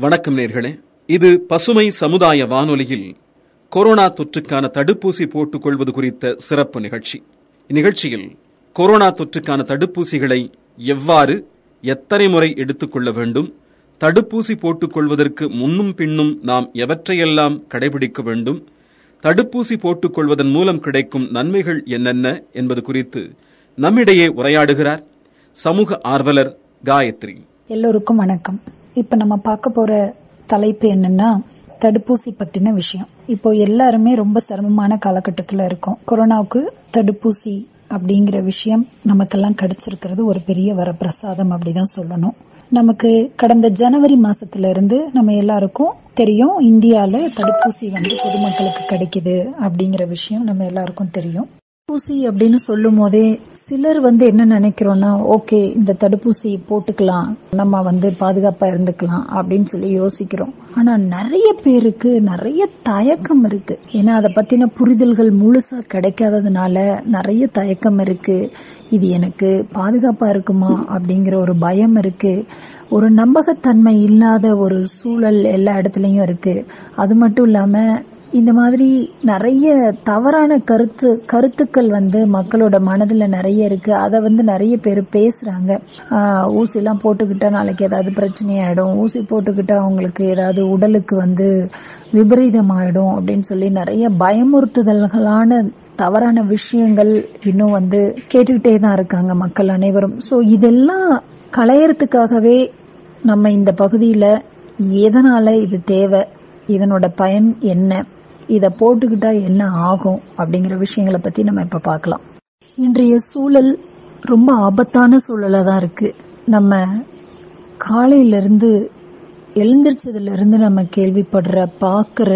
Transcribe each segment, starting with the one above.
வணக்கம் நேர்களே. இது பசுமை சமுதாய வானொலியில் கொரோனா தொற்றுக்கான தடுப்பூசி போட்டுக் கொள்வது குறித்த சிறப்பு நிகழ்ச்சி. இந்நிகழ்ச்சியில் கொரோனா தொற்றுக்கான தடுப்பூசிகளை எவ்வாறு எத்தனை முறை எடுத்துக்கொள்ள வேண்டும் தடுப்பூசி போட்டுக் கொள்வதற்கு முன்னும் பின்னும் நாம் எவற்றையெல்லாம் கடைபிடிக்க வேண்டும் தடுப்பூசி போட்டுக் கொள்வதன் மூலம் கிடைக்கும் நன்மைகள் என்னென்ன என்பது குறித்து நம்மிடையே உரையாடுகிறார் சமூக ஆர்வலர் காயத்ரி. எல்லோருக்கும் வணக்கம். இப்ப நம்ம பார்க்க போற தலைப்பு என்னன்னா தடுப்பூசி பத்தின விஷயம். இப்போ எல்லாருமே ரொம்ப சிரமமான காலகட்டத்துல இருக்கோம். கொரோனாவுக்கு தடுப்பூசி அப்படிங்கிற விஷயம் நமக்கெல்லாம் கிடைச்சிருக்கிறது ஒரு பெரிய வரப்பிரசாதம் அப்படிதான் சொல்லணும். நமக்கு கடந்த ஜனவரி மாசத்துல இருந்து நம்ம எல்லாருக்கும் தெரியும் இந்தியால தடுப்பூசி வந்து பொதுமக்களுக்கு கிடைக்குது அப்படிங்கிற விஷயம் நம்ம எல்லாருக்கும் தெரியும். தடுப்பூசி அப்படின்னு சொல்லும் போதே சிலர் வந்து என்ன நினைக்கிறோம்னா ஓகே இந்த தடுப்பூசி போட்டுக்கலாம். நம்ம வந்து பாதுகாப்பா இருந்துக்கலாம் அப்படின்னு சொல்லி யோசிக்கிறோம். ஆனா நிறைய பேருக்கு நிறைய தயக்கம் இருக்கு. ஏன்னா அதை பத்தின புரிதல்கள் முழுசா கிடைக்காததுனால நிறைய தயக்கம் இருக்கு. இது எனக்கு பாதுகாப்பா இருக்குமா அப்படிங்கிற ஒரு பயம் இருக்கு. ஒரு நம்பகத்தன்மை இல்லாத ஒரு சூழல் எல்லா இடத்துலயும் இருக்கு. அது மட்டும் இல்லாம இந்த மாதிரி நிறைய தவறான கருத்து கருத்துக்கள் வந்து மக்களோட மனதில் நிறைய இருக்கு. அதை வந்து நிறைய பேர் பேசுறாங்க. ஊசிலாம் போட்டுக்கிட்டா நாளைக்கு ஏதாவது பிரச்சனையாயிடும். ஊசி போட்டுக்கிட்டா அவங்களுக்கு ஏதாவது உடலுக்கு வந்து விபரீதமாயிடும் அப்படின்னு சொல்லி நிறைய பயமுறுத்துதல்களான தவறான விஷயங்கள் இன்னும் வந்து கேட்டுக்கிட்டே தான் இருக்காங்க மக்கள் அனைவரும். ஸோ இதெல்லாம் களையறதுக்காகவே நம்ம இந்த பகுதியில் எதனால இது தேவை? இதனோட பயன் என்ன? இதை போட்டுக்கிட்டா என்ன ஆகும் அப்படிங்கிற விஷயங்களை பத்தி நம்ம இப்ப பார்க்கலாம். இன்றைய சூழல் ரொம்ப ஆபத்தான சூழலா தான் இருக்கு. நம்ம காலையிலிருந்து எழுந்திரிச்சதுல இருந்து நம்ம கேள்விப்படுற பார்க்குற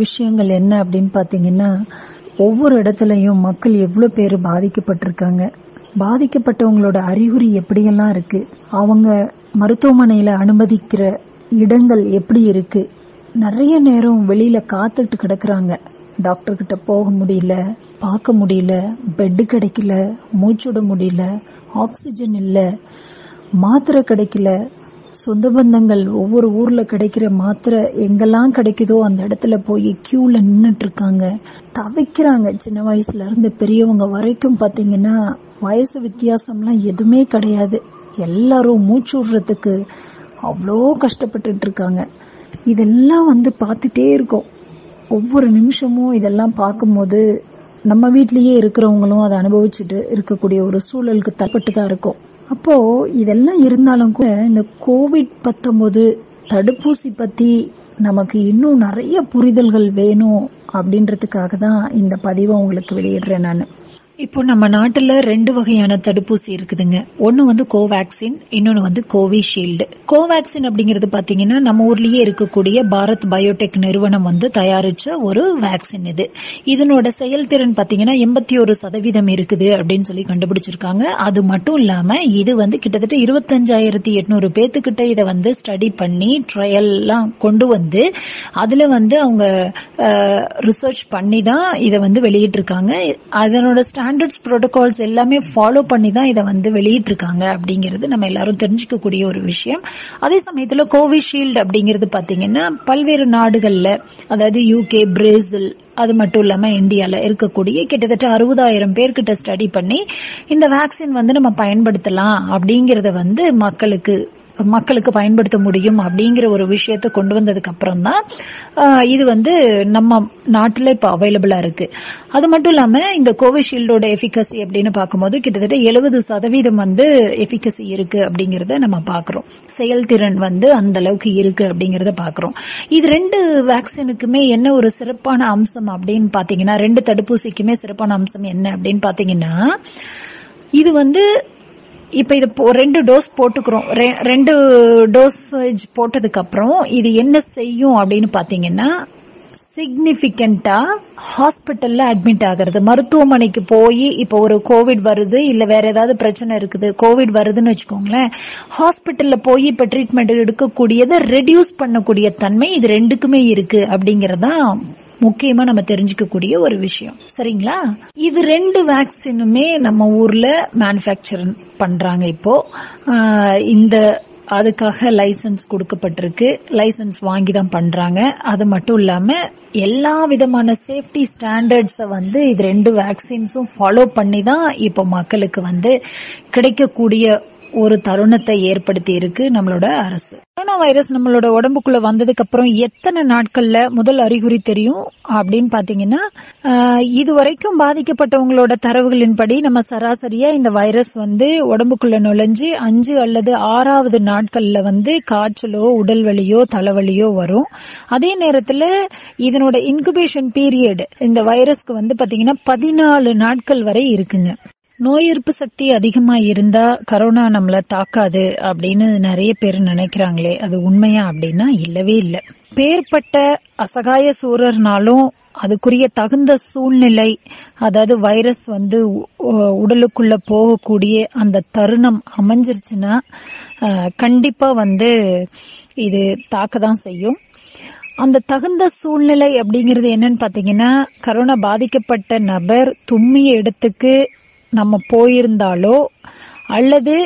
விஷயங்கள் என்ன அப்படின்னு பார்த்தீங்கன்னா ஒவ்வொரு இடத்துலையும் மக்கள் எவ்வளோ பேர் பாதிக்கப்பட்டிருக்காங்க. பாதிக்கப்பட்டவங்களோட அறிகுறி எப்படியெல்லாம் இருக்கு? அவங்க மருத்துவமனையில் அனுமதிக்கிற இடங்கள் எப்படி இருக்கு? நிறைய நேரம் வெளியில காத்துட்டு கிடக்குறாங்க. டாக்டர் கிட்ட போக முடியல பார்க்க முடியல பெட்டு கிடைக்கல மூச்சுட முடியல ஆக்சிஜன் இல்ல மாத்திரை கிடைக்கல. சொந்த பந்தங்கள் ஒவ்வொரு ஊர்ல கிடைக்கிற மாத்திரை எங்கெல்லாம் கிடைக்குதோ அந்த இடத்துல போய் கியூல நின்னுட்டு இருக்காங்க தவிக்கிறாங்க. சின்ன வயசுல இருந்து பெரியவங்க வரைக்கும் பாத்தீங்கன்னா வயசு வித்தியாசம்லாம் எதுவுமே கிடையாது. எல்லாரும் மூச்சு விடுறதுக்கு அவ்வளோ கஷ்டப்பட்டுட்டு இருக்காங்க. இதெல்லாம் வந்து பார்த்துட்டே இருக்கோம். ஒவ்வொரு நிமிஷமும் இதெல்லாம் பார்க்கும்போது நம்ம வீட்லயே இருக்கிறவங்களும் அதை அனுபவிச்சுட்டு இருக்கக்கூடிய ஒரு சூழலுக்கு தப்பட்டு தான் இருக்கும். அப்போ இதெல்லாம் இருந்தாலும் கூட இந்த கோவிட் பத்தொன்பது தடுப்பூசி பத்தி நமக்கு இன்னும் நிறைய புரிதல்கள் வேணும் அப்படின்றதுக்காக தான் இந்த பதிவை உங்களுக்கு வெளியிடுறேன் நான். இப்போ நம்ம நாட்டுல ரெண்டு வகையான தடுப்பூசி இருக்குதுங்க. ஒன்னு வந்து கோவேக்சின் இன்னொன்னு வந்து கோவிஷீல்டு. கோவேக்சின் அப்படிங்கிறது பாத்தீங்கன்னா நம்ம ஊர்லயே இருக்கக்கூடிய பாரத் பயோடெக் நிறுவனம் வந்து தயாரிச்ச ஒரு வேக்சின் இது. இதனோட செயல்திறன் பாத்தீங்கன்னா எண்பத்தி ஒரு சதவீதம் இருக்குது அப்படின்னு சொல்லி கண்டுபிடிச்சிருக்காங்க. அது மட்டும் இல்லாம இது வந்து கிட்டத்தட்ட இருபத்தஞ்சாயிரத்தி எட்நூறு பேத்துக்கிட்ட இதை வந்து ஸ்டடி பண்ணி ட்ரையல்லாம் கொண்டு வந்து அதுல வந்து அவங்க ரிசர்ச் பண்ணி தான் இதை வந்து வெளியிட்டிருக்காங்க. அதனோட ஸ்டாண்டர்ட்ஸ் ப்ரோட்டோகால்ஸ் எல்லாமே ஃபாலோ பண்ணி தான் இதை வந்து வெளியிட்டிருக்காங்க அப்படிங்கிறது நம்ம எல்லாரும் தெரிஞ்சுக்கக்கூடிய ஒரு விஷயம். அதே சமயத்துல கோவிஷீல்டு அப்படிங்கிறது பாத்தீங்கன்னா பல்வேறு நாடுகள்ல அதாவது யூகே பிரேசில் அது மட்டும் இல்லாம இந்தியால இருக்கக்கூடிய கிட்டத்தட்ட அறுபதாயிரம் பேர்கிட்ட ஸ்டடி பண்ணி இந்த வேக்சின் வந்து நம்ம பயன்படுத்தலாம் அப்படிங்கறத வந்து மக்களுக்கு மக்களுக்கு பயன்படுத்த முடியும் அப்படிங்கிற ஒரு விஷயத்த கொண்டு வந்ததுக்கு அப்புறம் தான் இது வந்து நம்ம நாட்டில் இப்போ அவைலபிளா இருக்கு. அது மட்டும் இல்லாம இந்த கோவிஷீல்டோட எஃபிகசி அப்படின்னு பார்க்கும்போது கிட்டத்தட்ட எழுபது சதவீதம் வந்து எஃபிகசி இருக்கு அப்படிங்கறத நம்ம பாக்குறோம் செயல்திறன் வந்து அந்த அளவுக்கு இருக்கு அப்படிங்கறத பாக்குறோம் இது ரெண்டு வேக்சினுக்குமே என்ன ஒரு சிறப்பான அம்சம் அப்படின்னு பாத்தீங்கன்னா ரெண்டு தடுப்பூசிக்குமே சிறப்பான அம்சம் என்ன அப்படின்னு பாத்தீங்கன்னா இது வந்து இப்ப இது ரெண்டு டோஸ் போட்டுக்கிறோம். ரெண்டு டோசேஜ் போட்டதுக்கு அப்புறம் இது என்ன செய்யும் அப்படின்னு பாத்தீங்கன்னா சிக்னிபிகண்டா ஹாஸ்பிட்டல்ல அட்மிட் ஆகிறது. மருத்துவமனைக்கு போய் இப்போ ஒரு கோவிட் வருது இல்ல வேற ஏதாவது பிரச்சனை இருக்குது கோவிட் வருதுன்னு வச்சுக்கோங்களேன் ஹாஸ்பிட்டல்ல போய் இப்ப ட்ரீட்மெண்ட் எடுக்கக்கூடியதை ரெடியூஸ் பண்ணக்கூடிய தன்மை இது ரெண்டுக்குமே இருக்கு அப்படிங்கறதான் முக்கியமா நம்ம தெரிஞ்சுக்கக்கூடிய ஒரு விஷயம். சரிங்களா? இது ரெண்டு வேக்சினுமே நம்ம ஊர்ல மேனுபேக்சர் பண்றாங்க இப்போ. இந்த அதுக்காக லைசன்ஸ் கொடுக்கப்பட்டிருக்கு. லைசன்ஸ் வாங்கி தான் பண்றாங்க. அது மட்டும் இல்லாம எல்லா விதமான சேஃப்டி ஸ்டாண்டர்ட்ஸ வந்து இது ரெண்டு வேக்சின்ஸும் ஃபாலோ பண்ணி தான் இப்போ மக்களுக்கு வந்து கிடைக்கக்கூடிய ஒரு தருணத்தை ஏற்படுத்தி இருக்கு நம்மளோட அரசு. கொரோனா வைரஸ் நம்மளோட உடம்புக்குள்ள வந்ததுக்கு அப்புறம் எத்தனை நாட்கள்ல முதல் அறிகுறி தெரியும் அப்படின்னு பாத்தீங்கன்னா ஆஹ், இதுவரைக்கும் பாதிக்கப்பட்டவங்களோட தரவுகளின்படி நம்ம சராசரியா இந்த வைரஸ் வந்து உடம்புக்குள்ள நுழைஞ்சு அஞ்சு அல்லது ஆறாவது நாட்கள்ல வந்து காய்ச்சலோ உடல் வலியோ தலைவலியோ வரும். அதே நேரத்துல இதனோட இன்குபேஷன் பீரியட் இந்த வைரஸ்க்கு வந்து பாத்தீங்கன்னா பதினாலு நாட்கள் வரை இருக்குங்க. நோய் எதிர்ப்பு சக்தி அதிகமா இருந்தா கரோனா நம்மள தாக்காது அப்படின்னு நிறைய பேர் நினைக்கிறாங்களே. அது உண்மையா அப்படின்னா இல்லவே இல்லை. பேர்பட்ட அசகாய சூரர்னாலும் அதுக்குரிய தகுந்த சூழ்நிலை அதாவது வைரஸ் வந்து உடலுக்குள்ள போகக்கூடிய அந்த தருணம் அமைஞ்சிருச்சுன்னா கண்டிப்பா வந்து இது தாக்க தான் செய்யும். அந்த தகுந்த சூழ்நிலை அப்படிங்கிறது என்னன்னு பாத்தீங்கன்னா கரோனா பாதிக்கப்பட்ட நபர் தும்மிய இடத்துக்கு நம்ம போயிருந்தாலோ அல்லது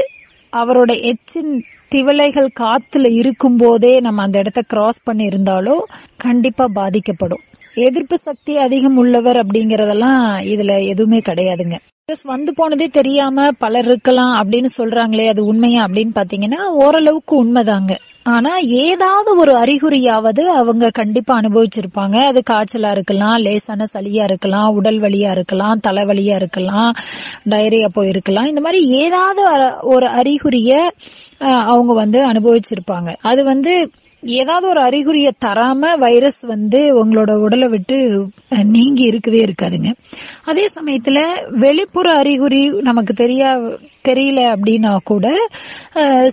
அவரோட எச்சின் திவலைகள் காத்துல இருக்கும் போதே நம்ம அந்த இடத்த கிராஸ் பண்ணி இருந்தாலோ கண்டிப்பா பாதிக்கப்படும். எதிர்ப்பு சக்தி அதிகம் உள்ளவர் அப்படிங்கறதெல்லாம் இதுல எதுவுமே கிடையாதுங்க. வைரஸ் வந்து போனதே தெரியாம பலர் இருக்கலாம் அப்படின்னு சொல்றாங்களே அது உண்மையா அப்படின்னு பாத்தீங்கன்னா ஓரளவுக்கு உண்மைதாங்க. ஆனா ஏதாவது ஒரு அறிகுறியாவது அவங்க கண்டிப்பா அனுபவிச்சிருப்பாங்க. அது காய்ச்சலா இருக்கலாம் லேசான சளியா இருக்கலாம் உடல் வலியா இருக்கலாம் தலைவலியா இருக்கலாம் டயரியா போயிருக்கலாம். இந்த மாதிரி ஏதாவது அ- ஒரு அறிகுறிய அவங்க வந்து அனுபவிச்சிருப்பாங்க. அது வந்து ஏதாவது ஒரு அறிகுறிய தராம வைரஸ் வந்து உங்களோட உடலை விட்டு நீங்கி இருக்கவே இருக்காதுங்க. அதே சமயத்துல வெளிப்புற அறிகுறி நமக்கு தெரியா தெரியல அப்படின்னா கூட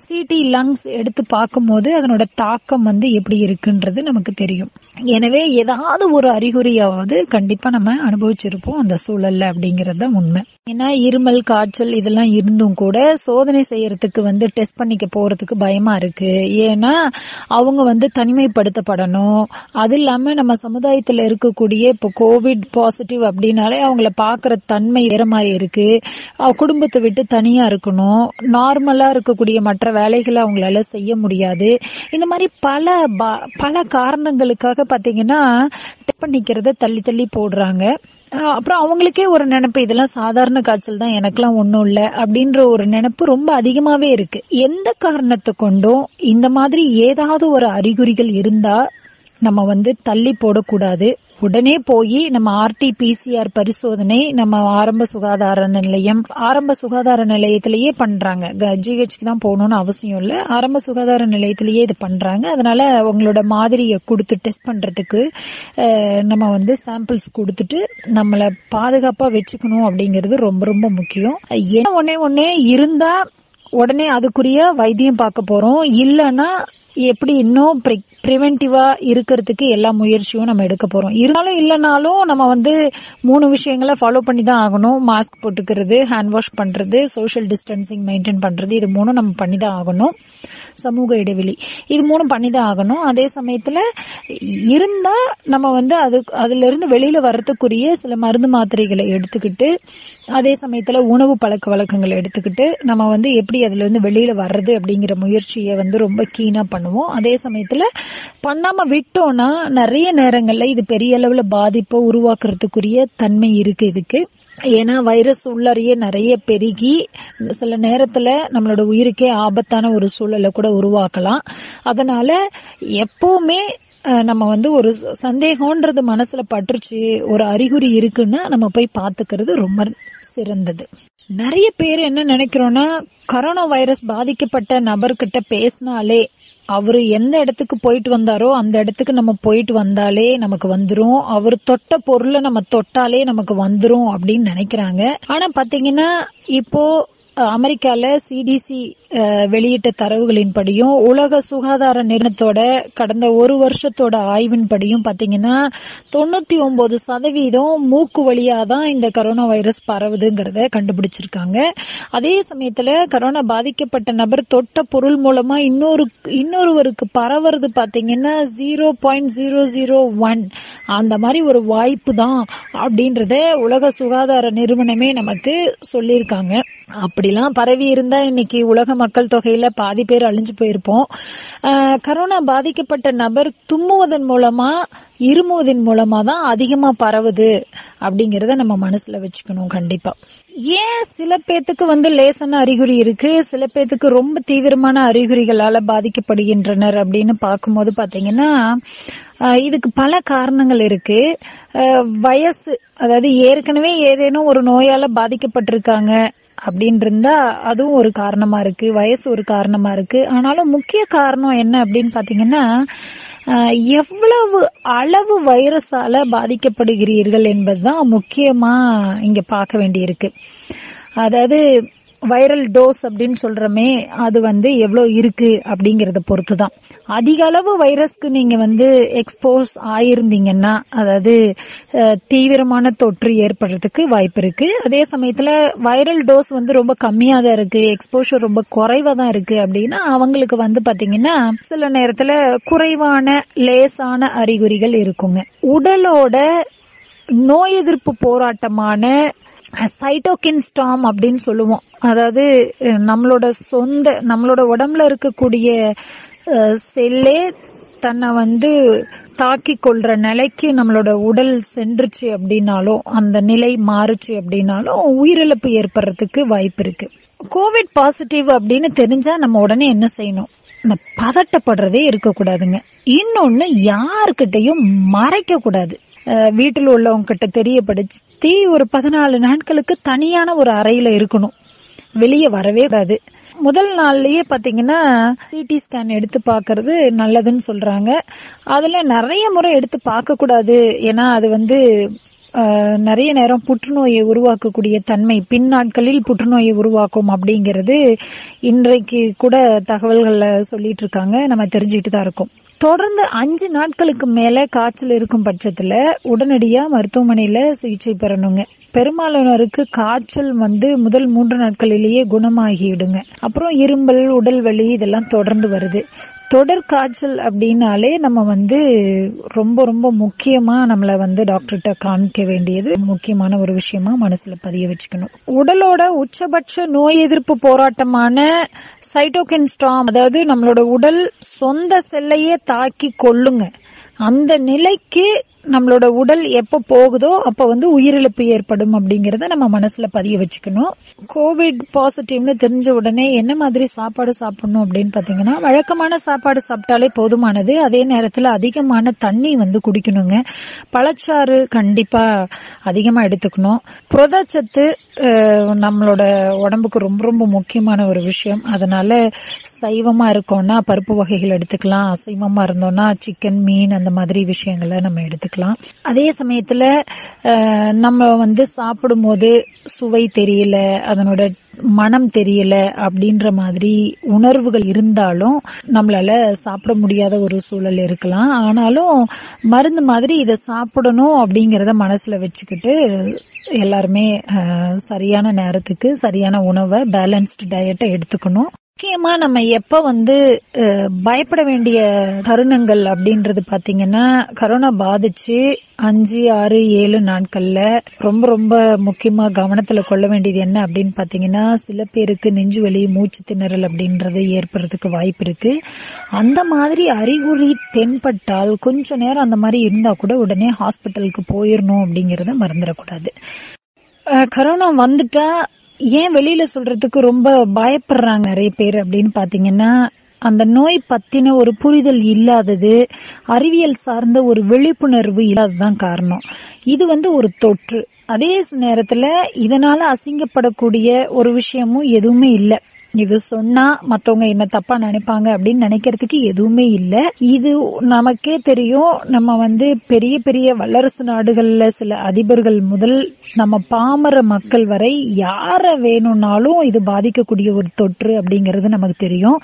சிடி லங்ஸ் எடுத்து பார்க்கும்போது அதனோட தாக்கம் வந்து எப்படி இருக்குன்றது நமக்கு தெரியும். எனவே ஏதாவது ஒரு அறிகுறியாவது கண்டிப்பா நம்ம அனுபவிச்சிருப்போம் அந்த சூழல்ல அப்படிங்கறது தான் உண்மை. ஏன்னா இருமல் காய்ச்சல் இதெல்லாம் இருந்தும் கூட சோதனை செய்யறதுக்கு வந்து டெஸ்ட் பண்ணிக்க போறதுக்கு பயமா இருக்கு. ஏன்னா அவங்க வந்து தனிமைப்படுத்தப்படணும். அது இல்லாம நம்ம சமுதாயத்துல இருக்கக்கூடிய இப்போ கோவிட் பாசிட்டிவ் அப்படின்னாலே அவங்கள பாக்குற தன்மை வேற மாதிரி இருக்கு. குடும்பத்தை விட்டு தனியா இருக்கணும். நார்மலா இருக்கக்கூடிய மற்ற வேலைகளை அவங்களால செய்ய முடியாது. இந்த மாதிரி பல பல காரணங்களுக்காக பாத்தீங்கன்னா பண்ணிக்கிறத தள்ளி தள்ளி போடுறாங்க. அப்புறம் அவங்களுக்கே ஒரு நினைப்பு இதெல்லாம் சாதாரண காய்ச்சல் தான் எனக்கெல்லாம் ஒன்றும் இல்லை அப்படின்ற ஒரு நினைப்பு ரொம்ப அதிகமாவே இருக்கு. எந்த காரணத்தை கொண்டும் இந்த மாதிரி ஏதாவது ஒரு அறிகுறிகள் இருந்தா நம்ம வந்து தள்ளி போடக்கூடாது. உடனே போய் நம்ம ஆர்டி பிசிஆர் பரிசோதனை நம்ம ஆரம்ப சுகாதார நிலையம் ஆரம்ப சுகாதார நிலையத்திலேயே பண்றாங்க. ஜிஹெச்க்கு தான் போகணும்னு அவசியம் இல்ல. ஆரம்ப சுகாதார நிலையத்திலேயே இது பண்றாங்க. அதனால உங்களோட மாதிரியை கொடுத்து டெஸ்ட் பண்றதுக்கு நம்ம வந்து சாம்பிள்ஸ் கொடுத்துட்டு நம்மள பாதுகாப்பா வச்சுக்கணும் அப்படிங்கிறது ரொம்ப ரொம்ப முக்கியம். என்ன ஒன்னே ஒன்னே இருந்தா உடனே அதுக்குரிய வைத்தியம் பார்க்க போறோம். இல்லைன்னா எப்படி இன்னும் ப்ரிவென்டிவா இருக்கிறதுக்கு எல்லா முயற்சியும் நம்ம எடுக்க போறோம். இருந்தாலும் இல்லைனாலும் நம்ம வந்து மூணு விஷயங்களை ஃபாலோ பண்ணி தான் ஆகணும். மாஸ்க் போட்டுக்கிறது ஹேண்ட் வாஷ் பண்றது சோஷியல் டிஸ்டன்சிங் மெயின்டைன் பண்றது இது மூணும் நம்ம பண்ணி தான் ஆகணும். சமூக இடைவெளி. இது மூணும் பண்ணி தான் ஆகணும். அதே சமயத்துல இருந்தா நம்ம வந்து அது அதுல இருந்து வெளியில வர்றதுக்குரிய சில மருந்து மாத்திரைகளை எடுத்துக்கிட்டு அதே சமயத்துல உணவு பழக்க வழக்கங்களை எடுத்துக்கிட்டு நம்ம வந்து எப்படி அதுல இருந்து வெளியில வர்றது அப்படிங்கிற முயற்சியை வந்து ரொம்ப கீனா பண்ணுவோம். அதே சமயத்துல பண்ணாம விட்டோம்னா நிறைய நேரங்கள்ல இது பெரிய அளவுல பாதிப்பை உருவாக்குறதுக்குரிய தன்மை இருக்கு இதுக்கு. ஏன்னா வைரஸ் உள்ளறையே நிறைய பெருகி சில நேரத்துல நம்மளோட உயிருக்கே ஆபத்தான ஒரு சூழலை கூட உருவாக்கலாம். அதனால எப்பவுமே நம்ம வந்து ஒரு சந்தேகம்ன்றது மனசுல பற்றுச்சு ஒரு அறிகுறி இருக்குன்னா நம்ம போய் பாத்துக்கிறது ரொம்ப சிறந்தது. நிறைய பேர் என்ன நினைக்கிறோம்னா கரோனா வைரஸ் பாதிக்கப்பட்ட நபர்கிட்ட பேசினாலே அவரு எந்த இடத்துக்கு போயிட்டு வந்தாரோ அந்த இடத்துக்கு நம்ம போயிட்டு வந்தாலே நமக்கு வந்துரும். அவர் தொட்ட பொருளை நம்ம தொட்டாலே நமக்கு வந்துரும் அப்படின்னு நினைக்கிறாங்க. ஆனா பாத்தீங்கன்னா இப்போ அமெரிக்கால சிடிசி வெளியிட்ட தரவுகளின்படியும் உலக சுகாதார நிறுவனத்தோட கடந்த ஒரு வருஷத்தோட ஆய்வின்படியும் பாத்தீங்கன்னா தொண்ணூத்தி ஒன்பது சதவீதம் மூக்கு வழியா தான் இந்த கரோனா வைரஸ் பரவுதுங்கிறத கண்டுபிடிச்சிருக்காங்க. அதே சமயத்துல கரோனா பாதிக்கப்பட்ட நபர் தொட்ட பொருள் மூலமா இன்னொரு இன்னொருவருக்கு பரவுறது பாத்தீங்கன்னா zero point zero zero one அந்த மாதிரி ஒரு வாய்ப்பு தான் அப்படின்றத உலக சுகாதார நிறுவனமே நமக்கு சொல்லியிருக்காங்க. அப்படிலாம் பரவி இருந்தா இன்னைக்கு உலகம் மக்கள் தொகையில பாதி பேர் அழிஞ்சு போயிருப்போம். ஆஹ் கரோனா பாதிக்கப்பட்ட நபர் தும்முவதன் மூலமா இருமுவதன் மூலமா தான் அதிகமா பரவுது அப்படிங்கறத நம்ம மனசுல வச்சுக்கணும் கண்டிப்பா. ஏன் சில பேத்துக்கு வந்து லேசான அறிகுறி இருக்கு? சில பேத்துக்கு ரொம்ப தீவிரமான அறிகுறிகளால பாதிக்கப்படுகின்றனர் அப்படின்னு பார்க்கும்போது பாத்தீங்கன்னா இதுக்கு பல காரணங்கள் இருக்கு. வயசு அதாவது ஏற்கனவே ஏதேனும் ஒரு நோயால பாதிக்கப்பட்டிருக்காங்க. அப்படின்னு இருந்தா அதுவும் ஒரு காரணமா இருக்கு வயசு ஒரு காரணமா இருக்கு. ஆனாலும் முக்கிய காரணம் என்ன அப்படின்னு பாத்தீங்கன்னா எவ்வளவு அளவு வைரஸால பாதிக்கப்படுகிறீர்கள் என்பதுதான் முக்கியமா இங்க பார்க்க வேண்டியிருக்கு. அதாவது வைரல் டோஸ் அப்படின்னு சொல்றமே அது வந்து எவ்வளவு இருக்கு அப்படிங்கறத பொறுத்து தான் அதிக அளவு வைரஸ்க்கு நீங்க வந்து எக்ஸ்போஸ் ஆயிருந்தீங்கன்னா அதாவது தீவிரமான தொற்று ஏற்படுறதுக்கு வாய்ப்பு இருக்கு. அதே சமயத்துல வைரல் டோஸ் வந்து ரொம்ப கம்மியா தான் இருக்கு எக்ஸ்போஷர் ரொம்ப குறைவா தான் இருக்கு அப்படின்னா அவங்களுக்கு வந்து பாத்தீங்கன்னா சில நேரத்துல குறைவான லேசான அறிகுறிகள் இருக்குங்க. உடலோட நோய் எதிர்ப்பு போராட்டமான சைட்டோகின் ஸ்டாம் அப்படின்னு சொல்லுவோம். அதாவது நம்மளோட சொந்த நம்மளோட உடம்புல இருக்கக்கூடிய செல்லே தன்னை வந்து தாக்கி கொள்ற நிலைக்கு நம்மளோட உடல் சென்றுச்சு அப்படின்னாலும் அந்த நிலை மாறுச்சு அப்படின்னாலும் உயிரிழப்பு ஏற்படுறதுக்கு வாய்ப்பு இருக்கு. கோவிட் பாசிட்டிவ் அப்படின்னு தெரிஞ்சா நம்ம உடனே என்ன செய்யணும்? இந்த பதட்டப்படுறதே இருக்கக்கூடாதுங்க. இன்னொன்னு யாருக்கிட்டையும் மறைக்க கூடாது வீட்டில் உள்ளவங்க கிட்ட தெரியப்படுத்தி ஒரு பதினாலு நாட்களுக்கு தனியான ஒரு அறையில இருக்கணும். வெளியே வரவே கூடாது. முதல் நாள்லயே பாத்தீங்கன்னா சிடி ஸ்கேன் எடுத்து பாக்குறது நல்லதுன்னு சொல்றாங்க. அதுல நிறைய முறை எடுத்து பார்க்க கூடாது ஏன்னா அது வந்து நிறைய நேரம் புற்றுநோயை உருவாக்கக்கூடிய தன்மை. பின் நாட்களில் புற்றுநோயை உருவாக்கும் அப்படிங்கிறது இன்றைக்கு கூட தகவல்கள்ல சொல்லிட்டு இருக்காங்க. நம்ம தெரிஞ்சுக்கிட்டு தான் இருக்கோம். தொடர்ந்து அஞ்சு நாட்களுக்கு மேல காய்ச்சல் இருக்கும் பட்சத்துல உடனடியா மருத்துவமனையில சிகிச்சை பெறணுங்க. பெரும்பாலானோருக்கு காய்ச்சல் வந்து முதல் மூன்று நாட்களிலேயே குணமாகிவிடுங்க. அப்புறம் இரும்பல் உடல் வலி இதெல்லாம் தொடர்ந்து வருது. தொடர் காய்ச்சல் அப்படின்னாலே நம்ம வந்து ரொம்ப ரொம்ப முக்கியமா நம்மள வந்து டாக்டர்கிட்ட காமிக்க வேண்டியது முக்கியமான ஒரு விஷயமா மனசுல பதிய வச்சுக்கணும். உடலோட உச்சபட்ச நோய் எதிர்ப்பு போராட்டமான சைட்டோகின் ஸ்டாம் அதாவது நம்மளோட உடல் சொந்த செல்லையே தாக்கி கொள்ளுங்க. அந்த நிலைக்கு நம்மளோட உடல் எப்ப போகுதோ அப்ப வந்து உயிரிழப்பு ஏற்படும் அப்படிங்கறத நம்ம மனசுல பதிய வச்சுக்கணும். கோவிட் பாசிட்டிவ்னு தெரிஞ்ச உடனே என்ன மாதிரி சாப்பாடு சாப்பிடணும் அப்படின்னு பாத்தீங்கன்னா வழக்கமான சாப்பாடு சாப்பிட்டாலே போதுமானது. அதே நேரத்துல அதிகமான தண்ணி வந்து குடிக்கணுங்க. பழச்சாறு கண்டிப்பா அதிகமா எடுத்துக்கணும். புரதச்சத்து நம்மளோட உடம்புக்கு ரொம்ப ரொம்ப முக்கியமான ஒரு விஷயம். அதனால சைவமா இருக்கோம்னா பருப்பு வகைகள் எடுத்துக்கலாம். அசைவமா இருந்தோம்னா சிக்கன் மீன் அந்த மாதிரி விஷயங்களை நம்ம எடுத்துக்கலாம். அதே சமயத்துல நம்ம வந்து சாப்பிடும் போது சுவை தெரியல அதனோட மனம் தெரியல அப்படின்ற மாதிரி உணர்வுகள் இருந்தாலும் நம்மளால சாப்பிட முடியாத ஒரு சூழல் இருக்கலாம். ஆனாலும் மருந்து மாதிரி இதை சாப்பிடணும் அப்படிங்கறத மனசுல வச்சுக்கிட்டு எல்லாருமே சரியான நேரத்துக்கு சரியான உணவை பேலன்ஸ்டு டயட்டை எடுத்துக்கணும். முக்கியமா நம்ம எப்ப வந்து பயப்பட வேண்டிய தருணங்கள் அப்படின்றது பாத்தீங்கன்னா கரோனா பாதிச்சு அஞ்சு ஆறு ஏழு நாட்கள்ல ரொம்ப ரொம்ப முக்கியமா கவனத்துல கொள்ள வேண்டியது என்ன அப்படின்னு பாத்தீங்கன்னா சில பேருக்கு நெஞ்சு வலி மூச்சு திணறல் அப்படின்றது ஏற்படுறதுக்கு வாய்ப்பு இருக்கு. அந்த மாதிரி அறிகுறி தென்பட்டால் கொஞ்ச நேரம் அந்த மாதிரி இருந்தா கூட உடனே ஹாஸ்பிட்டலுக்கு போயிடணும் அப்படிங்கறத மறந்துடக்கூடாது. கரோனா வந்துட்டா ஏன் வெளியில சொல்றதுக்கு ரொம்ப பயப்படுறாங்க நிறைய பேர் அப்படின்னு பாத்தீங்கன்னா அந்த நோய் பத்தின ஒரு புரிதல் இல்லாதது அறிவியல் சார்ந்த ஒரு விழிப்புணர்வு இல்லாததான் காரணம். இது வந்து ஒரு தொற்று. அதே நேரத்துல இதனால அசிங்கப்படக்கூடிய ஒரு விஷயமும் எதுவுமே இல்லை. இது சொன்னா மத்தவங்க என்ன தப்பா நினைப்பாங்க அப்படின்னு நினைக்கிறதுக்கு எதுவுமே இல்ல. இது நமக்கே தெரியும். நம்ம வந்து பெரிய பெரிய வல்லரசு நாடுகள்ல சில அதிபர்கள் முதல் நம்ம பாமர மக்கள் வரை யார வேணும்னாலும் இது பாதிக்கக்கூடிய ஒரு தொற்று அப்படிங்கறது நமக்கு தெரியும்.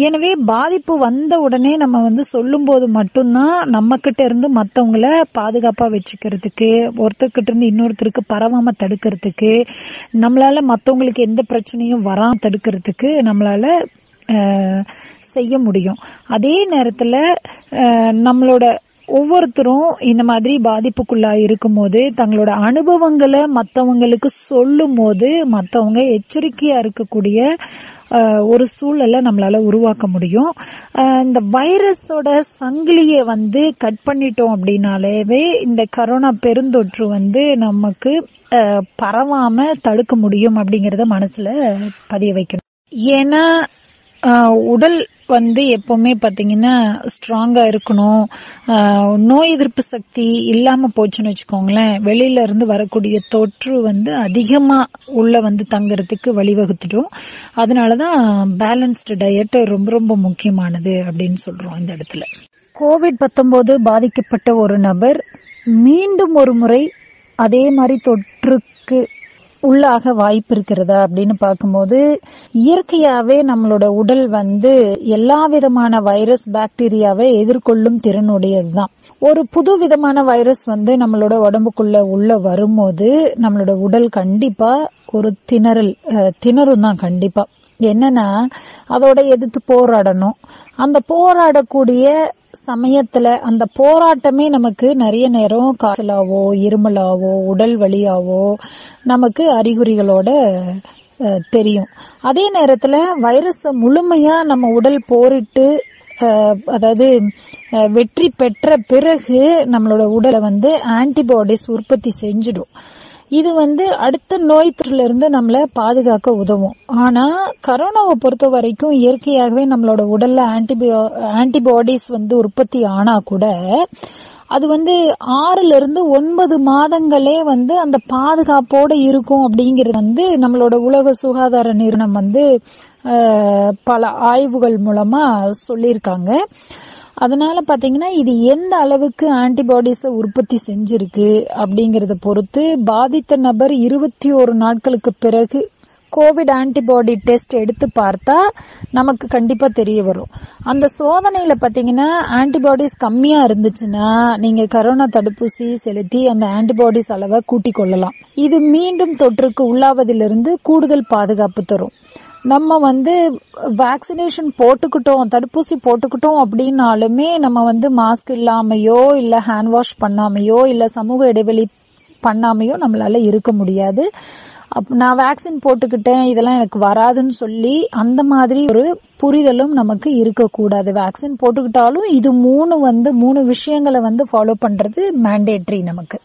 எனவே பாதிப்பு வந்த உடனே நம்ம வந்து சொல்லும் போது மட்டும்தான் நம்ம கிட்ட இருந்து மத்தவங்கள பாதுகாப்பா வச்சுக்கிறதுக்கு ஒருத்தர்கிட்ட இருந்து இன்னொருத்தருக்கு பரவாம தடுக்கிறதுக்கு நம்மளால மத்தவங்களுக்கு எந்த பிரச்சனையும் வராம தடுக்கிறதுக்கு நம்மளால செய்ய முடியும். அதே நேரத்துல நம்மளோட ஒவ்வொருத்தரும் இந்த மாதிரி பாதிப்புக்குள்ளா இருக்கும்போது தங்களோட அனுபவங்களை மத்தவங்களுக்கு சொல்லும் போது மத்தவங்க எச்சரிக்கையா இருக்கக்கூடிய ஒரு சூழலை நம்மளால உருவாக்க முடியும். இந்த வைரஸோட சங்கிலியை வந்து கட் பண்ணிட்டோம் அப்படின்னாலேவே இந்த கரோனா பெருந்தொற்று வந்து நமக்கு பரவாம தடுக்க முடியும் அப்படிங்கறத மனசுல பதிய வைக்கணும். ஏன்னா உடல் வந்து எப்பவுமே பாத்தீங்கன்னா ஸ்ட்ராங்கா இருக்கணும். நோய் எதிர்ப்பு சக்தி இல்லாம போச்சுன்னு வச்சுக்கோங்களேன் வெளியில இருந்து வரக்கூடிய தொற்று வந்து அதிகமா உள்ள வந்து தங்கறதுக்கு வழிவகுத்துடும். அதனாலதான் பேலன்ஸ்டு டயட் ரொம்ப ரொம்ப முக்கியமானது அப்படின்னு சொல்றோம் இந்த இடத்துல. கோவிட் 19 பாதிக்கப்பட்ட ஒரு நபர் மீண்டும் ஒரு முறை அதே மாதிரி தொற்றுக்கு உள்ளாக வாய்ப்பு இருக்கிறதா அப்படின்னு பார்க்கும்போது இயற்கையாவே நம்மளோட உடல் வந்து எல்லா விதமான வைரஸ் பாக்டீரியாவை எதிர்கொள்ளும் திறனுடையதுதான். ஒரு புது விதமான வைரஸ் வந்து நம்மளோட உடம்புக்குள்ள உள்ள வரும்போது நம்மளோட உடல் கண்டிப்பா ஒரு திணறல் திணறும் தான் கண்டிப்பா. என்னன்னா அதோட எதிர்த்து போராடணும். அந்த போராடக்கூடிய சமயத்துல அந்த போராட்டமே நமக்கு நிறைய நேரம் காய்ச்சலாவோ இருமலாவோ உடல் வலியாவோ நமக்கு அறிகுறிகளோட தெரியும். அதே நேரத்துல வைரஸ் முழுமையா நம்ம உடல் போரிட்டு அதாவது வெற்றி பெற்ற பிறகு நம்மளோட உடலை வந்து ஆன்டிபாடிஸ் உற்பத்தி செஞ்சிடும். இது வந்து அடுத்த நோய் இருந்து நம்மள பாதுகாக்க உதவும். ஆனா கரோனாவை பொறுத்த வரைக்கும் இயற்கையாகவே நம்மளோட உடல்ல ஆன்டிபியோ ஆன்டிபாடிஸ் வந்து உற்பத்தி ஆனா கூட அது வந்து ஆறுல இருந்து ஒன்பது மாதங்களே வந்து அந்த பாதுகாப்போட இருக்கும் அப்படிங்கிறது வந்து நம்மளோட உலக சுகாதார நிறுவனம் வந்து பல ஆய்வுகள் மூலமா சொல்லியிருக்காங்க. அதனால பாத்தீங்கன்னா இது எந்த அளவுக்கு ஆன்டிபாடிஸ உற்பத்தி செஞ்சிருக்கு அப்படிங்கறத பொறுத்து பாதித்த நபர் இருபத்தி ஒரு நாட்களுக்கு பிறகு கோவிட் ஆன்டிபாடி டெஸ்ட் எடுத்து பார்த்தா நமக்கு கண்டிப்பா தெரிய வரும். அந்த சோதனையில பாத்தீங்கன்னா ஆன்டிபாடிஸ் கம்மியா இருந்துச்சுன்னா நீங்க கரோனா தடுப்பூசி செலுத்தி அந்த ஆன்டிபாடிஸ் அளவை கூட்டிக் கொள்ளலாம். இது மீண்டும் தொற்றுக்கு உள்ளாவதிலிருந்து கூடுதல் பாதுகாப்பு தரும். நம்ம வந்து வேக்சினேஷன் போட்டுக்கிட்டோம் தடுப்பூசி போட்டுக்கிட்டோம் அப்படின்னாலுமே நம்ம வந்து மாஸ்க் இல்லாமையோ இல்ல ஹேண்ட் வாஷ் பண்ணாமையோ இல்ல சமூக இடைவெளி பண்ணாமையோ நம்மளால இருக்க முடியாது. அப்- நான் வேக்சின் போட்டுக்கிட்டேன் இதெல்லாம் எனக்கு வராதுன்னு சொல்லி அந்த மாதிரி ஒரு புரிதலும் நமக்கு இருக்கக்கூடாது. வேக்சின் போட்டுக்கிட்டாலும் இது மூணு வந்து மூணு விஷயங்களை வந்து ஃபாலோ பண்றது மேண்டேட்ரி நமக்கு.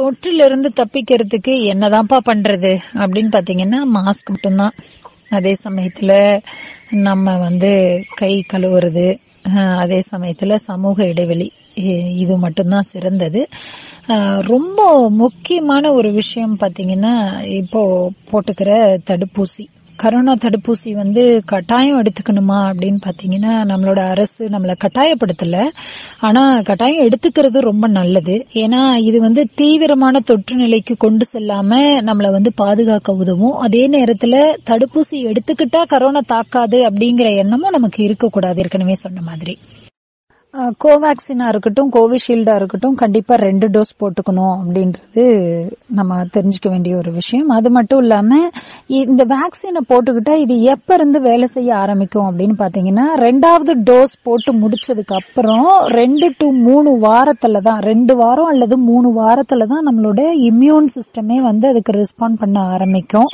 தொற்றிலிருந்து தப்பிக்கிறதுக்கு என்னதான்ப்பா பண்றது அப்படின்னு பாத்தீங்கன்னா மாஸ்க் மட்டும்தான். அதே சமயத்துல நம்ம வந்து கை கழுவுறது அதே சமயத்துல சமூக இடைவெளி இது மட்டும்தான் சிறந்தது. ரொம்ப முக்கியமான ஒரு விஷயம் பாத்தீங்கன்னா இப்போ போட்டுக்கிற தடுப்பூசி. கரோனா தடுப்பூசி வந்து கட்டாயம் எடுத்துக்கணுமா அப்படின்னு பாத்தீங்கன்னா நம்மளோட அரசு நம்மளை கட்டாயப்படுத்தல. ஆனா கட்டாயம் எடுத்துக்கிறது ரொம்ப நல்லது. ஏன்னா இது வந்து தீவிரமான தொற்று நிலைக்கு கொண்டு செல்லாம நம்மளை வந்து பாதுகாக்க உதவும். அதே நேரத்துல தடுப்பூசி எடுத்துக்கிட்டா கரோனா தாக்காது அப்படிங்கிற எண்ணமும் நமக்கு இருக்கக்கூடாது ஏற்கனவே சொன்ன மாதிரி. கோவேக்சினா இருக்கட்டும் கோவிஷீல்டா இருக்கட்டும் கண்டிப்பா ரெண்டு டோஸ் போட்டுக்கணும் அப்படின்றது நம்ம தெரிஞ்சுக்க வேண்டிய ஒரு விஷயம். அது மட்டும் இல்லாம இந்த வேக்சினை போட்டுக்கிட்டா இது எப்ப இருந்து வேலை செய்ய ஆரம்பிக்கும் அப்படின்னு பாத்தீங்கன்னா ரெண்டாவது டோஸ் போட்டு முடிச்சதுக்கு அப்புறம் ரெண்டு டு மூணு வாரத்துல தான் ரெண்டு வாரம் அல்லது மூணு வாரத்துல தான் நம்மளோட இம்யூன் சிஸ்டமே வந்து அதுக்கு ரெஸ்பாண்ட் பண்ண ஆரம்பிக்கும்.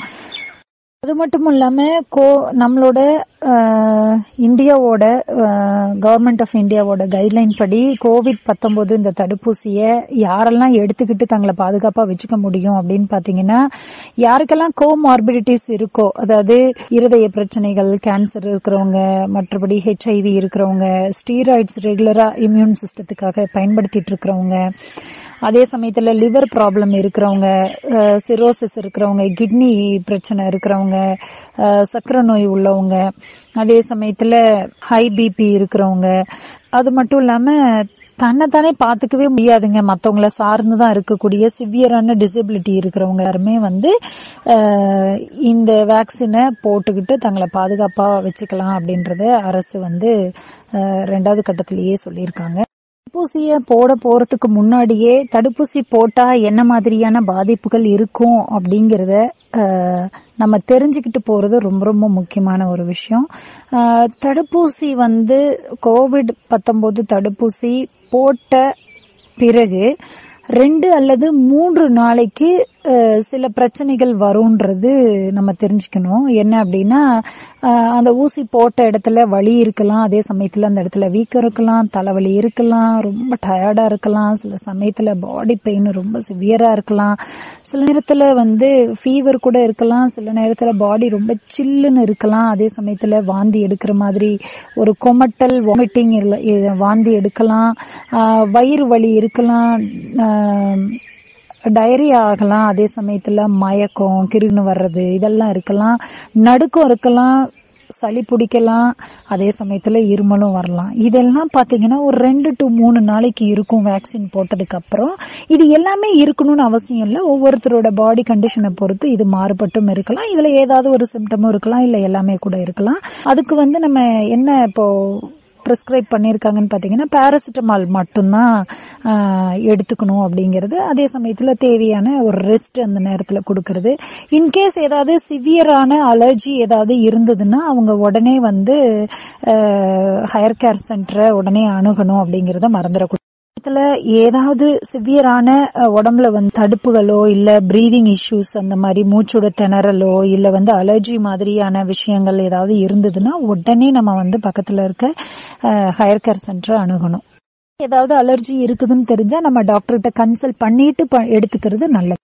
அது மட்டும் இல்லாம கோ நம்மளோட இந்தியாவோட கவர்மெண்ட் ஆஃப் இந்தியாவோட கைட்லைன் படி கோவிட் 19 இந்த தடுப்பூசிய யாரெல்லாம் எடுத்துக்கிட்டு தங்களை பாதுகாப்பா வச்சுக்க முடியும் அப்படின்னு பாத்தீங்கன்னா யாருக்கெல்லாம் கோமார்பிடிட்டிஸ் இருக்கோ அதாவது இருதய பிரச்சனைகள் கேன்சர் இருக்கிறவங்க மற்றபடி ஹெச்ஐவி இருக்கிறவங்க ஸ்டீராய்ட்ஸ் ரெகுலரா இம்யூன் சிஸ்டத்துக்காக பயன்படுத்திட்டு இருக்கிறவங்க அதே சமயத்துல லிவர் ப்ராப்ளம் இருக்கிறவங்க சிரோசிஸ் இருக்கிறவங்க கிட்னி பிரச்சனை இருக்கிறவங்க சக்கரை நோய் உள்ளவங்க அதே சமயத்துல ஹை பிபி இருக்கிறவங்க அது மட்டும் இல்லாம தன்னைத்தானே பாத்துக்கவே முடியாதுங்க. மத்தவங்கள சார்ந்துதான் இருக்கக்கூடிய சிவியரான டிசபிலிட்டி இருக்கிறவங்க யாருமே வந்து இந்த வேக்சினை போட்டுக்கிட்டு தங்களை பாதுகாப்பா வச்சுக்கலாம் அப்படின்றத அரசு வந்து ரெண்டாவது கட்டத்திலேயே சொல்லியிருக்காங்க. தடுப்பூசிய போட போறதுக்கு முன்னாடியே தடுப்பூசி போட்டா என்ன மாதிரியான பாதிப்புகள் இருக்கும் அப்படிங்கறத நம்ம தெரிஞ்சுக்கிட்டு போறது ரொம்ப ரொம்ப முக்கியமான ஒரு விஷயம். தடுப்பூசி வந்து கோவிட் 19 தடுப்பூசி போட்ட பிறகு ரெண்டு அல்லது மூன்று நாளைக்கு சில பிரச்சனைகள் வரும்ன்றது நம்ம தெரிஞ்சுக்கணும். என்ன அப்படின்னா அந்த ஊசி போட்ட இடத்துல வலி இருக்கலாம் அதே சமயத்துல அந்த இடத்துல வீக்கம் இருக்கலாம் தலைவலி இருக்கலாம் ரொம்ப டயர்டா இருக்கலாம் சில சமயத்துல பாடி பெயின் ரொம்ப சிவியரா இருக்கலாம். சில நேரத்துல வந்து ஃபீவர் கூட இருக்கலாம் சில நேரத்துல பாடி ரொம்ப சில்லுன்னு இருக்கலாம் அதே சமயத்துல வாந்தி எடுக்கிற மாதிரி ஒரு கொமட்டல் வாமிட்டிங் வாந்தி எடுக்கலாம். வயிறு வலி இருக்கலாம் ஆஹ் டயரியா ஆகலாம் அதே சமயத்துல மயக்கம் கிருன்னு வர்றது இதெல்லாம் இருக்கலாம். நடுக்கம் இருக்கலாம் சளி பிடிக்கலாம் அதே சமயத்துல இருமலும் வரலாம். இதெல்லாம் பாத்தீங்கன்னா ஒரு ரெண்டு டு மூணு நாளைக்கு இருக்கும் வேக்சின் போட்டதுக்கு அப்புறம். இது எல்லாமே இருக்கணும்னு அவசியம் இல்லை. ஒவ்வொருத்தரோட பாடி கண்டிஷனை பொறுத்து இது மாறுபட்டும் இருக்கலாம். இதுல ஏதாவது ஒரு சிம்டமும் இருக்கலாம் இல்ல எல்லாமே கூட இருக்கலாம். அதுக்கு வந்து நம்ம என்ன இப்போ ப்ரிஸ்கிரைப் பண்ணியிருக்காங்கன்னு பார்த்தீங்கன்னா பேராசிட்டமால் மட்டும்தான் எடுத்துக்கணும் அப்படிங்கிறது. அதே சமயத்தில் தேவையான ஒரு ரெஸ்ட் அந்த நேரத்தில் கொடுக்கறது. இன்கேஸ் ஏதாவது சிவியரான அலர்ஜி ஏதாவது இருந்ததுன்னா அவங்க உடனே வந்து ஹையர் கேர் சென்டரை உடனே அணுகணும் அப்படிங்கிறத மறந்துடக்கூடாது. இதுல ஏதாவது சிவியரான உடம்புல வந்து தடுப்புகளோ இல்ல பிரீதிங் இஷ்யூஸ் அந்த மாதிரி மூச்சோட திணறலோ இல்ல வந்து அலர்ஜி மாதிரியான விஷயங்கள் ஏதாவது இருந்ததுன்னா உடனே நம்ம வந்து பக்கத்துல இருக்க ஹையர் கேர் சென்டர் அணுகணும். ஏதாவது அலர்ஜி இருக்குதுன்னு தெரிஞ்சா நம்ம டாக்டர்கிட்ட கன்சல்ட் பண்ணிட்டு ப- எடுத்துக்கிறது நல்லது.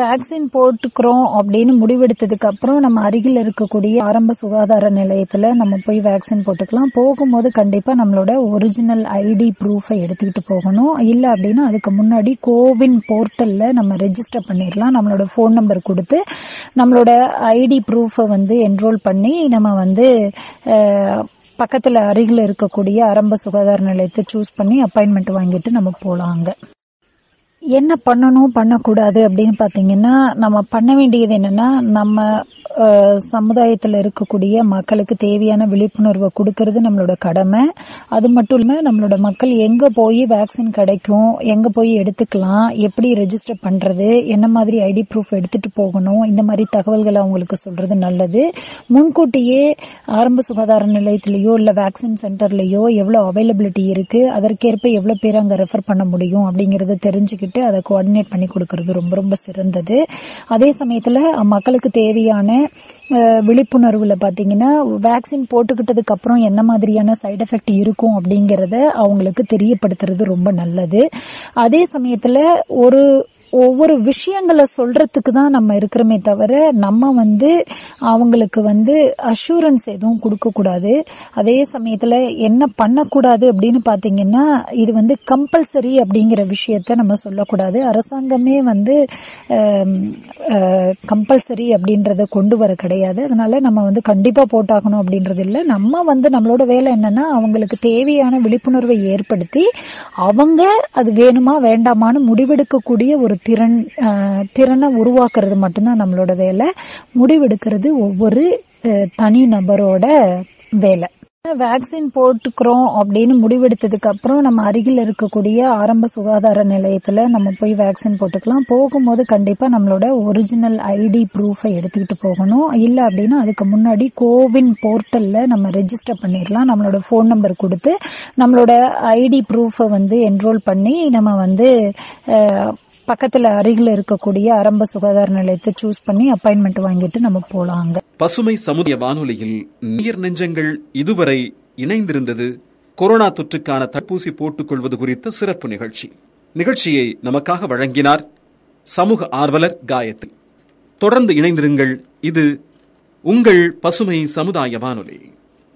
வேக்சின் போட்டுக்கிறோம் அப்படின்னு முடிவெடுத்ததுக்கு அப்புறம் நம்ம அருகில் இருக்கக்கூடிய ஆரம்ப சுகாதார நிலையத்துல நம்ம போய் வேக்சின் போட்டுக்கலாம். போகும்போது கண்டிப்பா நம்மளோட ஒரிஜினல் ஐடி ப்ரூஃபை எடுத்துக்கிட்டு போகணும். இல்ல அப்படின்னா அதுக்கு முன்னாடி கோவின் போர்ட்டல்ல நம்ம ரெஜிஸ்டர் பண்ணிடலாம் நம்மளோட ஃபோன் நம்பர் கொடுத்து நம்மளோட ஐடி ப்ரூஃபை வந்து என்ரோல் பண்ணி நம்ம வந்து பக்கத்துல அருகில் இருக்கக்கூடிய ஆரம்ப சுகாதார நிலையத்தை சூஸ் பண்ணி அப்பாயின்மெண்ட் வாங்கிட்டு நம்ம போலாம் அங்க. என்ன பண்ணணும் பண்ணக்கூடாது அப்படின்னு பாத்தீங்கன்னா நம்ம பண்ண வேண்டியது என்னன்னா நம்ம சமுதாயத்தில் சமுதாயத்துல இருக்கக்கூடிய மக்களுக்கு தேவையான விழிப்புணர்வை கொடுக்கறது நம்மளோட கடமை. அது மட்டும் இல்லாம நம்மளோட மக்கள் எங்க போய் வேக்சின் கிடைக்கும் எங்க போய் எடுத்துக்கலாம் எப்படி ரெஜிஸ்டர் பண்றது என்ன மாதிரி ஐடி ப்ரூஃப் எடுத்துட்டு போகணும் இந்த மாதிரி தகவல்களை அவங்களுக்கு சொல்றது நல்லது. முன்கூட்டியே ஆரம்ப சுகாதார நிலையத்திலேயோ இல்ல வேக்சின் சென்டர்லயோ எவ்வளவு அவைலபிலிட்டி இருக்கு அதற்கேற்ப எவ்வளவு பேர் அங்க ரெஃபர் பண்ண முடியும் அப்படிங்கறத தெரிஞ்சுக்கிட்டு அதை கோஆர்டினேட் பண்ணி கொடுக்கறது ரொம்ப ரொம்ப சிறந்தது. அதே சமயத்துல மக்களுக்கு தேவையான விழிப்புணர்வுல பாத்தீங்கன்னா வேக்சின் போட்டுக்கிட்டதுக்கு அப்புறம் என்ன மாதிரியான சைடு எஃபெக்ட் இருக்கும் அப்படிங்கறத அவங்களுக்கு தெரியப்படுத்துறது ரொம்ப நல்லது. அதே சமயத்துல ஒரு ஒவ்வொரு விஷயங்களை சொல்றதுக்கு தான் நம்ம இருக்கிறோமே தவிர நம்ம வந்து அவங்களுக்கு வந்து அஷூரன்ஸ் எதுவும் கொடுக்க கூடாது அதே சமயத்துல என்ன பண்ணக்கூடாது அப்படின்னு பாத்தீங்கன்னா இது வந்து கம்பல்சரி அப்படிங்கிற விஷயத்த நம்ம சொல்லக்கூடாது. அரசாங்கமே வந்து கம்பல்சரி அப்படின்றத கொண்டு வர கிடையாது. அதனால நம்ம வந்து கண்டிப்பா போட்டாகணும் அப்படின்றது இல்ல. நம்ம வந்து நம்மளோட வேலை என்னன்னா அவங்களுக்கு தேவையான விழிப்புணர்வை ஏற்படுத்தி அவங்க அது வேணுமா வேண்டாமான்னு முடிவெடுக்கக்கூடிய ஒரு திறன் திறனை உருவாக்குறது மட்டும்தான் நம்மளோட வேலை. முடிவெடுக்கிறது ஒவ்வொரு தனி நபரோட வேலை. வேக்சின் போட்டுக்கிறோம் அப்படின்னு முடிவெடுத்ததுக்கு அப்புறம் நம்ம அருகில் இருக்கக்கூடிய ஆரம்ப சுகாதார நிலையத்துல நம்ம போய் வேக்சின் போட்டுக்கலாம். போகும்போது கண்டிப்பா நம்மளோட ஒரிஜினல் ஐடி ப்ரூஃபை எடுத்துக்கிட்டு போகணும். இல்ல அப்படின்னா அதுக்கு முன்னாடி கோவின் போர்ட்டல்ல நம்ம ரெஜிஸ்டர் பண்ணிடலாம் நம்மளோட ஃபோன் நம்பர் கொடுத்து நம்மளோட ஐடி ப்ரூஃபை வந்து என்ரோல் பண்ணி நம்ம வந்து பக்கத்துல அருகில் இருக்கக்கூடிய ஆரம்ப சுகாதார நிலையத்தை சூஸ் பண்ணி அப்பாயின்மெண்ட் வாங்கிட்டு நம்ம போலாம் அங்க. பசுமை சமுதாய வானொலியில் நீர் நெஞ்சங்கள் இதுவரை இணைந்திருந்தது. கொரோனா தொற்றுக்கான தடுப்பூசி போட்டுக் கொள்வது குறித்த சிறப்பு நிகழ்ச்சி. நிகழ்ச்சியை நமக்காக வழங்கினார் சமூக ஆர்வலர் காயத்ரி. தொடர்ந்து இணைந்திருங்கள் இது உங்கள் பசுமை சமுதாய வானொலி.